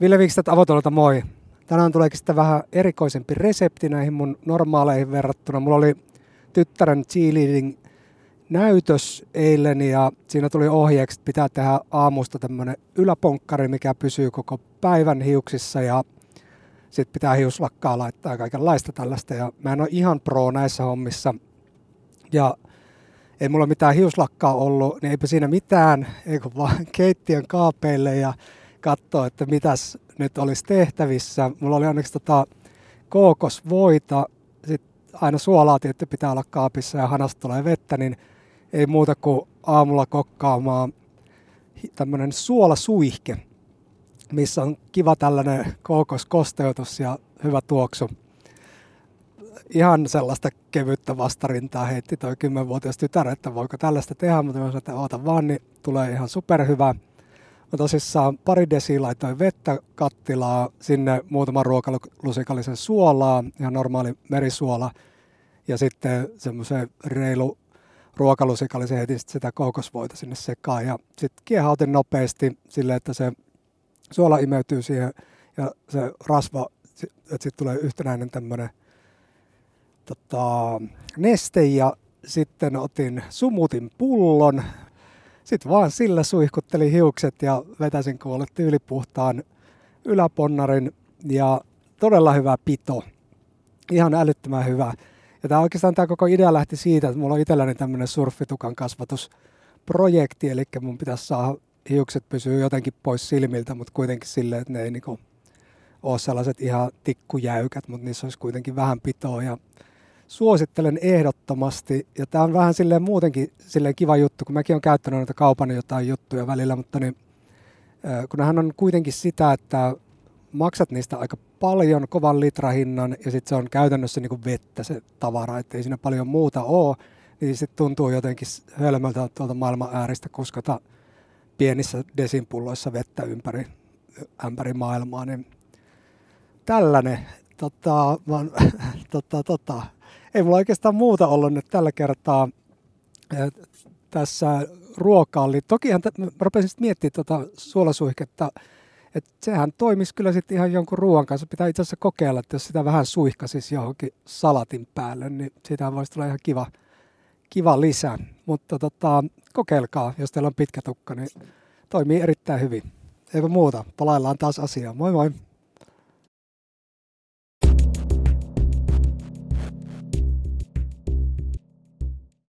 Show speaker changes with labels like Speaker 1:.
Speaker 1: Ville Vikstad Avotolta moi. Tänään tuleekin sitten vähän erikoisempi resepti näihin mun normaaleihin verrattuna. Mulla oli tyttären cheerleading näytös eilen ja siinä tuli ohjeeksi, että pitää tehdä aamusta tämmönen yläponkkari, mikä pysyy koko päivän hiuksissa ja sitten pitää hiuslakkaa laittaa kaikenlaista tällaista ja mä en ole ihan pro näissä hommissa ja ei mulla mitään hiuslakkaa ollut, niin eipä siinä mitään, eikö vaan keittiön kaapeille ja katsoa, että mitäs nyt olisi tehtävissä. Mulla oli onneksi tota kookosvoita, sitten aina suolaa tietty pitää olla kaapissa ja hanasta tulee vettä, niin ei muuta kuin aamulla kokkaamaan tämmöinen suolasuihke, missä on kiva tällainen kookoskosteutus ja hyvä tuoksu. Ihan sellaista kevyttä vastarintaa heitti toi 10-vuotias tytär, että voiko tällaista tehdä, mutta sanoin, että oota vaan, niin tulee ihan superhyvä. Mä tosissaan pari desiä laitoin vettä kattilaa, sinne muutama ruokalusikallisen suolaa, ihan normaali merisuola, ja sitten semmoisen reilu ruokalusikallisen heti sitä kookosvoita sinne sekaan. Ja sitten kiehautin nopeasti sille, että se suola imeytyy siihen ja se rasva, että sitten tulee yhtenäinen tämmöinen tota, neste ja sitten otin sumutin pullon, sitten vaan sillä suihkuttelin hiukset ja vetäisin kuulle tyylipuhtaan yläponnarin ja todella hyvä pito. Ihan älyttömän hyvä. Ja tämä oikeastaan tämä koko idea lähti siitä, että mulla on itselläni tämmöinen surfitukan kasvatusprojekti, eli mun pitäisi saada hiukset pysyy jotenkin pois silmiltä, mutta kuitenkin silleen, että ne ei niinku ole sellaiset ihan tikkujäykät, mutta niissä olisi kuitenkin vähän pitoa ja suosittelen ehdottomasti. Ja tämä on vähän silleen muutenkin silleen kiva juttu, kun mäkin olen käyttänyt noita kaupan jotain juttuja välillä, mutta niin, kun hän on kuitenkin sitä, että maksat niistä aika paljon, kovan litrahinnan, ja sitten se on käytännössä niin kuin vettä se tavara, että ei siinä paljon muuta ole, niin sitten tuntuu jotenkin hölmöltä tuolta maailman ääristä kuskata pienissä desinpulloissa vettä ympäri, ämpäri maailmaa, niin tällainen, tota, vaan, tota, tota, ei mulla oikeastaan muuta ollut nyt tällä kertaa tässä ruokaan. Tokihan mä rupesin miettimään tuota suolasuihketta, että sehän toimisi kyllä sitten ihan jonkun ruoan kanssa. Pitää itse asiassa kokeilla, että jos sitä vähän suihkaisi johonkin salatin päälle, niin siitä voisi tulla ihan kiva, kiva lisä. Mutta tota, kokeilkaa, jos teillä on pitkä tukka, niin toimii erittäin hyvin. Eipä muuta, palaillaan taas asiaan. Moi moi!